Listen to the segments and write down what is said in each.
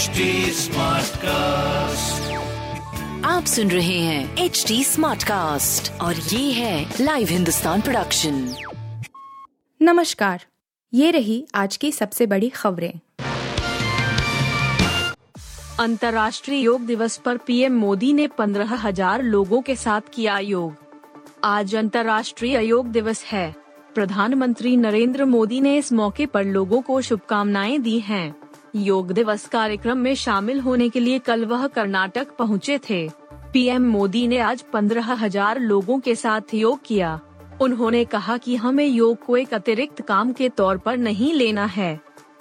HD cast आप सुन रहे हैं एच डी स्मार्ट कास्ट और ये है लाइव हिंदुस्तान प्रोडक्शन नमस्कार ये रही आज की सबसे बड़ी खबरें। अंतर्राष्ट्रीय योग दिवस पर पीएम मोदी ने पंद्रह हज़ार लोगों के साथ किया योग। आज अंतर्राष्ट्रीय योग दिवस है। प्रधानमंत्री नरेंद्र मोदी ने इस मौके पर लोगों को शुभकामनाएँ दी हैं। योग दिवस कार्यक्रम में शामिल होने के लिए कल वह कर्नाटक पहुँचे थे। पीएम मोदी ने आज पंद्रह हज़ार लोगों के साथ योग किया। उन्होंने कहा कि हमें योग को एक अतिरिक्त काम के तौर पर नहीं लेना है।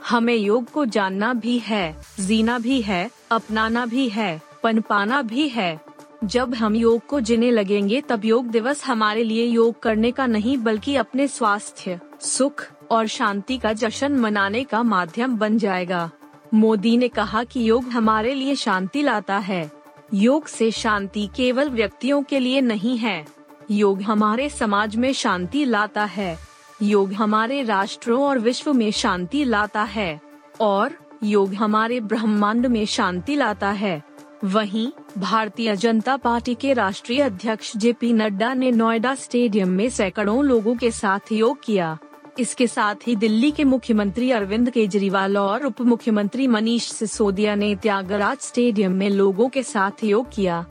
हमें योग को जानना भी है, जीना भी है, अपनाना भी है, पनपाना भी है। जब हम योग को जीने लगेंगे तब योग दिवस हमारे लिए योग करने का नहीं बल्कि अपने स्वास्थ्य, सुख और शांति का जश्न मनाने का माध्यम बन जाएगा। मोदी ने कहा कि योग हमारे लिए शांति लाता है। योग से शांति केवल व्यक्तियों के लिए नहीं है। योग हमारे समाज में शांति लाता है। योग हमारे राष्ट्रों और विश्व में शांति लाता है। और योग हमारे ब्रह्मांड में शांति लाता है। वहीं, भारतीय जनता पार्टी के राष्ट्रीय अध्यक्ष जे पी नड्डा ने नोएडा स्टेडियम में सैकड़ों लोगों के साथ योग किया। इसके साथ ही दिल्ली के मुख्यमंत्री अरविंद केजरीवाल और उप मुख्यमंत्री मनीष सिसोदिया ने त्यागराज स्टेडियम में लोगों के साथ योग किया।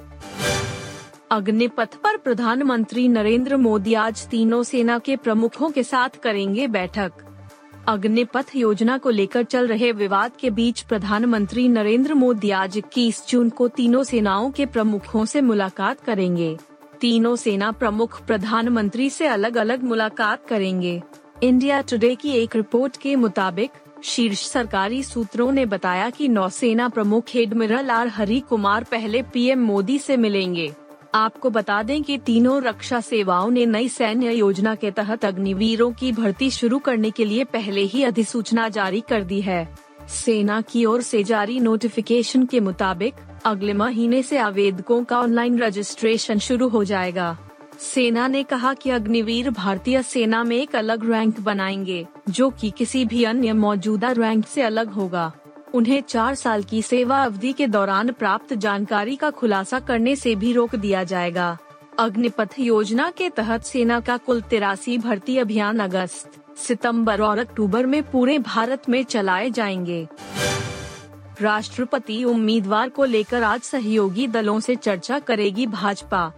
अग्निपथ पर प्रधानमंत्री नरेंद्र मोदी आज तीनों सेना के प्रमुखों के साथ करेंगे बैठक। अग्निपथ योजना को लेकर चल रहे विवाद के बीच प्रधानमंत्री नरेंद्र मोदी आज इक्कीस जून को तीनों सेनाओं के प्रमुखों से मुलाकात करेंगे। तीनों सेना प्रमुख प्रधानमंत्री से अलग अलग मुलाकात करेंगे। इंडिया टुडे की एक रिपोर्ट के मुताबिक, शीर्ष सरकारी सूत्रों ने बताया कि नौसेना प्रमुख एडमिरल आर हरी कुमार पहले पीएम मोदी से मिलेंगे। आपको बता दें कि तीनों रक्षा सेवाओं ने नई सैन्य योजना के तहत अग्निवीरों की भर्ती शुरू करने के लिए पहले ही अधिसूचना जारी कर दी है। सेना की ओर से जारी नोटिफिकेशन के मुताबिक, अगले महीने से आवेदकों का ऑनलाइन रजिस्ट्रेशन शुरू हो जाएगा। सेना ने कहा कि अग्निवीर भारतीय सेना में एक अलग रैंक बनाएँगे, जो कि किसी भी अन्य मौजूदा रैंक से अलग होगा। उन्हें चार साल की सेवा अवधि के दौरान प्राप्त जानकारी का खुलासा करने से भी रोक दिया जाएगा। अग्निपथ योजना के तहत सेना का कुल तिरासी भर्ती अभियान अगस्त, सितंबर और अक्टूबर में पूरे भारत में चलाए जाएँगे। राष्ट्रपति उम्मीदवार को लेकर आज सहयोगी दलों से चर्चा करेगी भाजपा।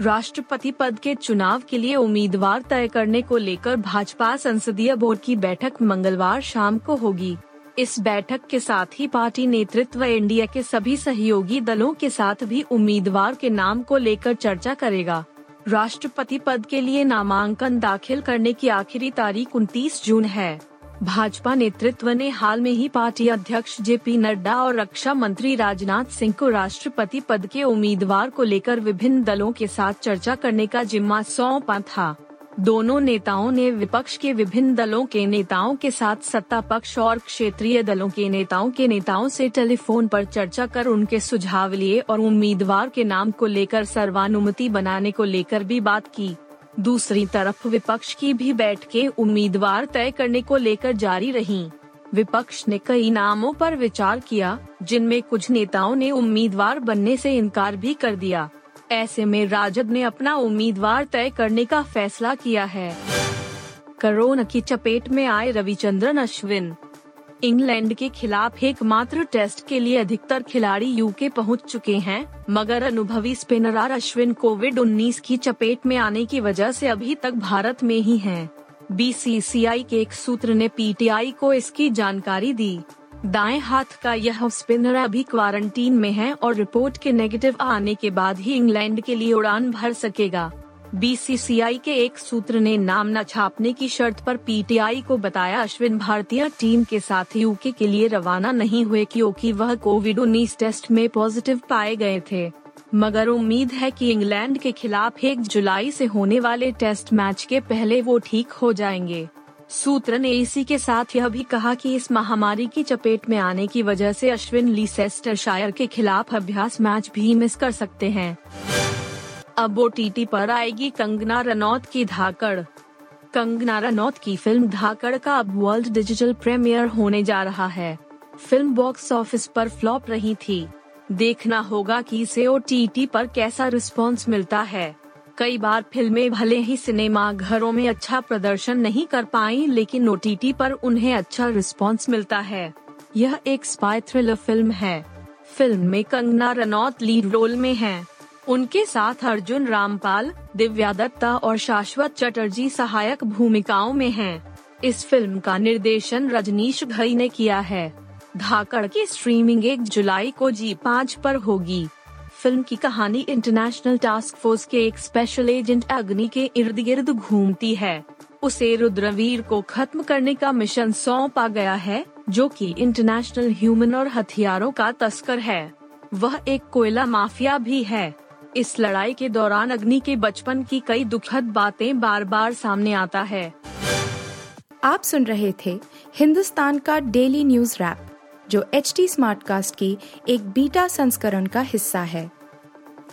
राष्ट्रपति पद के चुनाव के लिए उम्मीदवार तय करने को लेकर भाजपा संसदीय बोर्ड की बैठक मंगलवार शाम को होगी। इस बैठक के साथ ही पार्टी नेतृत्व इंडिया के सभी सहयोगी दलों के साथ भी उम्मीदवार के नाम को लेकर चर्चा करेगा। राष्ट्रपति पद के लिए नामांकन दाखिल करने की आखिरी तारीख 29 जून है। भाजपा नेतृत्व ने हाल में ही पार्टी अध्यक्ष जे पी नड्डा और रक्षा मंत्री राजनाथ सिंह को राष्ट्रपति पद के उम्मीदवार को लेकर विभिन्न दलों के साथ चर्चा करने का जिम्मा सौंपा था। दोनों नेताओं ने विपक्ष के विभिन्न दलों के नेताओं के साथ सत्ता पक्ष और क्षेत्रीय दलों के नेताओं के नेताओं से टेलीफोन पर चर्चा कर उनके सुझाव लिए और उम्मीदवार के नाम को लेकर सर्वानुमति बनाने को लेकर भी बात की। दूसरी तरफ़ विपक्ष की भी बैठकें उम्मीदवार तय करने को लेकर जारी रहीं। विपक्ष ने कई नामों पर विचार किया, जिनमें कुछ नेताओं ने उम्मीदवार बनने से इनकार भी कर दिया। ऐसे में राजद ने अपना उम्मीदवार तय करने का फैसला किया है। कोरोना की चपेट में आए रविचंद्रन, अश्विन। इंग्लैंड के खिलाफ एकमात्र टेस्ट के लिए अधिकतर खिलाड़ी यूके पहुँच चुके हैं, मगर अनुभवी स्पिनर आर अश्विन कोविड 19 की चपेट में आने की वजह से अभी तक भारत में ही हैं। बीसीसीआई के एक सूत्र ने पीटीआई को इसकी जानकारी दी दाएँ हाथ का यह स्पिनर अभी क्वारंटीन में है और रिपोर्ट के नेगेटिव आने के बाद ही इंग्लैंड के लिए उड़ान भर सकेगा बीसीसीआई के एक सूत्र ने नाम न छापने की शर्त पर पीटीआई को बताया, अश्विन भारतीय टीम के साथ यूके के लिए रवाना नहीं हुए क्योंकि वह कोविड उन्नीस टेस्ट में पॉजिटिव पाए गए थे। मगर उम्मीद है कि इंग्लैंड के खिलाफ एक जुलाई से होने वाले टेस्ट मैच के पहले वो ठीक हो जाएँगे। सूत्र ने इसी के साथ यह भी कहा कि इस महामारी की चपेट में आने की वजह से अश्विन लीसेस्टर शायर के खिलाफ अभ्यास मैच भी मिस कर सकते हैं। अब ओ पर आएगी कंगना रनौत की धाकड़। कंगना रनौत की फ़िल्म धाकड़ का अब वर्ल्ड डिजिटल प्रीमियर होने जा रहा है। फ़िल्म बॉक्स ऑफ़िस पर फ्लॉप रही थी। देखना होगा कि इसे ओ पर कैसा रिस्पॉन्स मिलता है। कई बार फ़िल्में भले ही सिनेमा घरों में अच्छा प्रदर्शन नहीं कर पाई, लेकिन ओ पर उन्हें अच्छा रिस्पॉन्स मिलता है। यह एक स्पाई थ्रिलर फ़िल्म है। फ़िल्म में कंगना रनौत लीड रोल में हैं। उनके साथ अर्जुन, रामपाल दिव्या दत्ता और शाश्वत चटर्जी सहायक भूमिकाओं में हैं। इस फ़िल्म का निर्देशन रजनीश घई ने किया है। धाकड़ की स्ट्रीमिंग एक जुलाई को जी पाँच पर होगी। फ़िल्म की कहानी इंटरनेशनल टास्क फोर्स के एक स्पेशल एजेंट अग्नि के इर्द गिर्द घूमती है। उसे रुद्रवीर को खत्म करने का मिशन सौंपा गया है, जो कि इंटरनेशनल ह्यूमन और हथियारों का तस्कर है। वह एक कोयला माफिया भी है। इस लड़ाई के दौरान अग्नि के बचपन की कई दुखद बातें बार बार सामने आता है। आप सुन रहे थे हिंदुस्तान का डेली न्यूज़ रैप, जो एच टी स्मार्ट कास्ट की एक बीटा संस्करण का हिस्सा है।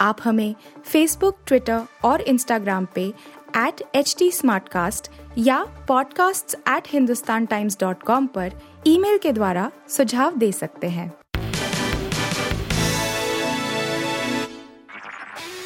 आप हमें फेसबुक ट्विटर और इंस्टाग्राम पे एट एच टी या podcasts@hindustantimes.com पर ईमेल के द्वारा सुझाव दे सकते हैं।